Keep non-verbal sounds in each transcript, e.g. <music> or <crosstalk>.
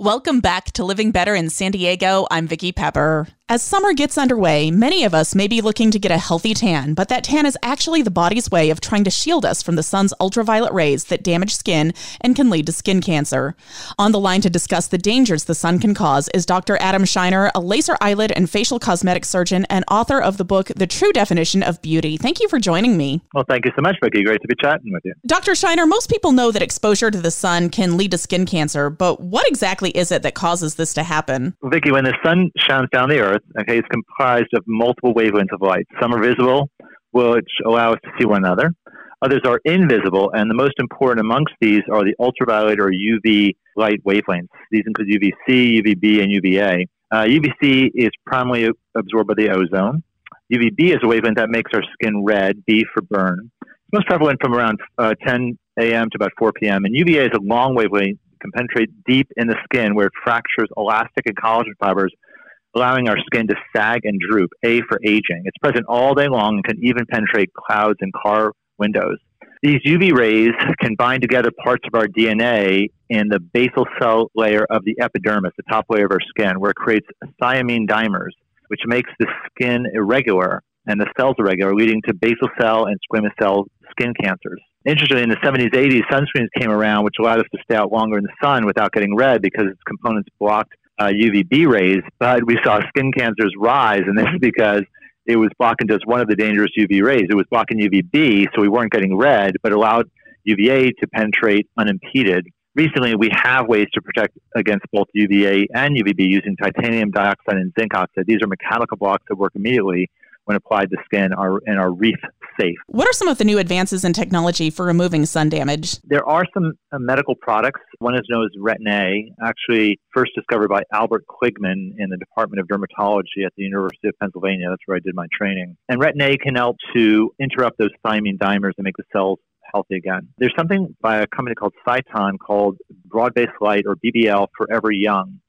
Welcome back to Living Better in San Diego. I'm Vicki Pepper. As summer gets underway, many of us may be looking to get a healthy tan, but that tan is actually the body's way of trying to shield us from the sun's ultraviolet rays that damage skin and can lead to skin cancer. On the line to discuss the dangers the sun can cause is Dr. Adam Scheiner, a laser eyelid and facial cosmetic surgeon and author of the book The True Definition of Beauty. Thank you for joining me. Well, thank you so much, Vicki. Great to be chatting with you. Dr. Scheiner, most people know that exposure to the sun can lead to skin cancer, but what exactly is it that causes this to happen? Well, Vicki, when the sun shines down the earth, okay, it's comprised of multiple wavelengths of light. Some are visible, which allow us to see one another. Others are invisible, and the most important amongst these are the ultraviolet or UV light wavelengths. These include UVC, UVB, and UVA. Uh, UVC is primarily absorbed by the ozone. UVB is a wavelength that makes our skin red, B for burn. It's most prevalent from around uh, 10 a.m. to about 4 p.m. And UVA is a long wavelength, can penetrate deep in the skin where it fractures elastic and collagen fibers allowing our skin to sag and droop, A for aging. It's present all day long and can even penetrate clouds and car windows. These UV rays can bind together parts of our DNA in the basal cell layer of the epidermis, the top layer of our skin, where it creates thymine dimers, which makes the skin irregular and the cells irregular, leading to basal cell and squamous cell skin cancers. Interestingly, in the 70s, 80s, sunscreens came around, which allowed us to stay out longer in the sun without getting red because its components blocked uh, UVB rays, but we saw skin cancers rise, and this is <laughs> because it was blocking just one of the dangerous UV rays. It was blocking UVB, so we weren't getting red, but allowed UVA to penetrate unimpeded. Recently, we have ways to protect against both UVA and UVB using titanium dioxide and zinc oxide. These are mechanical blocks that work immediately when applied to skin and are reef safe. What are some of the new advances in technology for removing sun damage? There are some uh, medical products. One is known as Retin-A, actually first discovered by Albert Kligman in the Department of Dermatology at the University of Pennsylvania. That's where I did my training. And Retin-A can help to interrupt those thymine dimers and make the cells healthy again. There's something by a company called Sciton called broadband light or BBL Forever Young.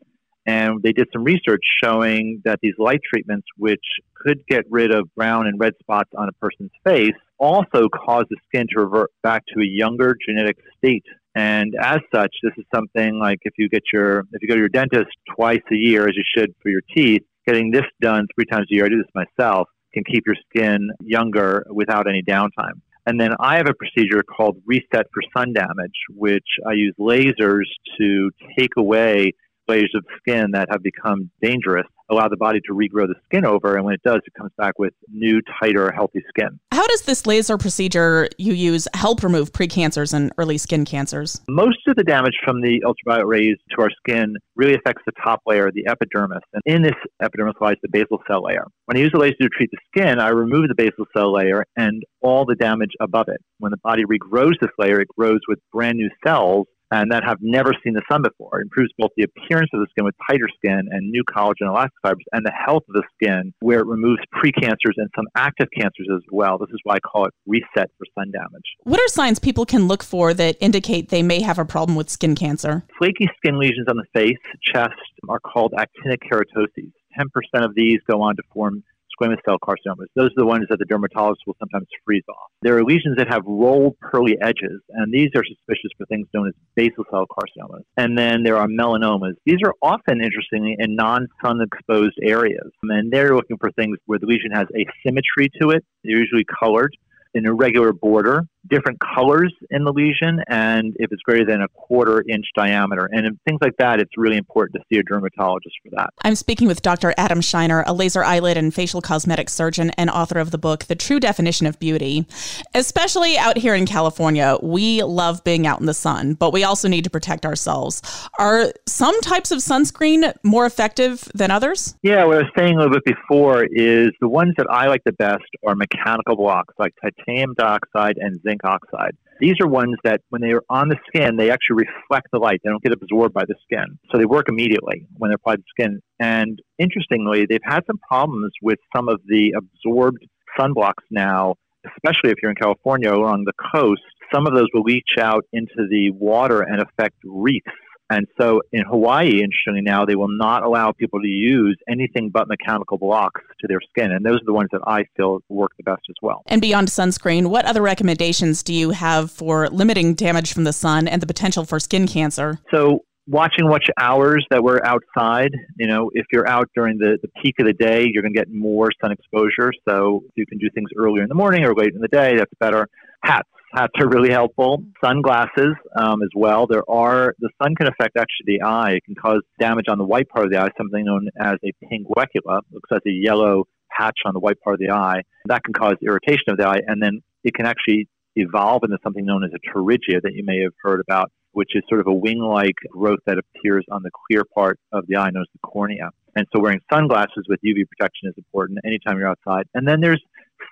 And they did some research showing that these light treatments, which could get rid of brown and red spots on a person's face, also cause the skin to revert back to a younger genetic state. And as such, this is something like if you get your if you go to your dentist twice a year, as you should for your teeth, getting this done three times a year, I do this myself, can keep your skin younger without any downtime. And then I have a procedure called Reset for Sun Damage, which I use lasers to take away layers of skin that have become dangerous allow the body to regrow the skin over and when it does it comes back with new tighter healthy skin. How does this laser procedure you use help remove precancers and early skin cancers? Most of the damage from the ultraviolet rays to our skin really affects the top layer the epidermis. And in this epidermis lies the basal cell layer. When i use the laser to treat the skin i remove the basal cell layer and all the damage above it. When the body regrows this layer it grows with brand new cells and that have never seen the sun before. It improves both the appearance of the skin with tighter skin and new collagen and elastic fibers and the health of the skin where it removes precancers and some active cancers as well. This is why I call it reset for sun damage. What are signs people can look for that indicate they may have a problem with skin cancer? Flaky skin lesions on the face, chest are called actinic keratoses. 10% of these go on to form squamous cell carcinomas. Those are the ones that the dermatologist will sometimes freeze off. There are lesions that have rolled pearly edges, and these are suspicious for things known as basal cell carcinomas. And then there are melanomas. These are often, interestingly, in non-sun exposed areas. And they're looking for things where the lesion has asymmetry to it. They're usually colored, an irregular border, different colors in the lesion and if it's greater than a quarter inch diameter. And in things like that, it's really important to see a dermatologist for that. I'm speaking with Dr. Adam Scheiner, a laser eyelid and facial cosmetic surgeon and author of the book, The True Definition of Beauty. Especially out here in California, we love being out in the sun, but we also need to protect ourselves. Are some types of sunscreen more effective than others? Yeah, what I was saying a little bit before is the ones that I like the best are mechanical blocks like titanium dioxide and zinc oxide. These are ones that, when they are on the skin, they actually reflect the light. They don't get absorbed by the skin. So they work immediately when they're applied to the skin. And interestingly, they've had some problems with some of the absorbed sunblocks now, especially if you're in California along the coast. Some of those will leach out into the water and affect reefs and so in Hawaii, interestingly now, they will not allow people to use anything but mechanical blocks to their skin. And those are the ones that I feel work the best as well. And beyond sunscreen, what other recommendations do you have for limiting damage from the sun and the potential for skin cancer? So watching what hours that we're outside. You know, if you're out during the, the peak of the day, you're going to get more sun exposure. So if you can do things earlier in the morning or late in the day, that's better. Hats hats are really helpful. Sunglasses um, as well. There are the sun can affect actually the eye. It can cause damage on the white part of the eye, something known as a pinguecula. Looks like a yellow patch on the white part of the eye. That can cause irritation of the eye, and then it can actually evolve into something known as a pterygia that you may have heard about, which is sort of a wing-like growth that appears on the clear part of the eye, known as the cornea. And so wearing sunglasses with UV protection is important anytime you're outside. And then there's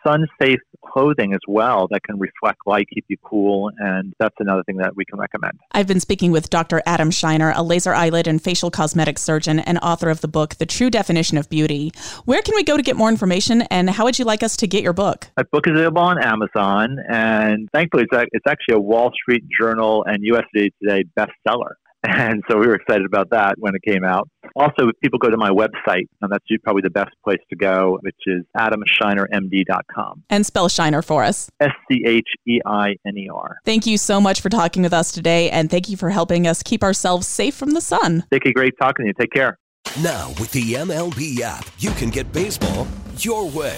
sun safe clothing as well that can reflect light, keep you cool, and that's another thing that we can recommend. I've been speaking with Dr. Adam Scheiner, a laser eyelid and facial cosmetic surgeon and author of the book, The True Definition of Beauty. Where can we go to get more information, and how would you like us to get your book? My book is available on Amazon, and thankfully, it's, it's actually a Wall Street Journal and USA Today bestseller. And so we were excited about that when it came out. Also, if people go to my website, and that's probably the best place to go, which is adamscheinermd.com. And spell Scheiner for us. S C H E I N E R. Thank you so much for talking with us today, and thank you for helping us keep ourselves safe from the sun. Vicki, great talking to you. Take care. Now, with the MLB app, you can get baseball your way.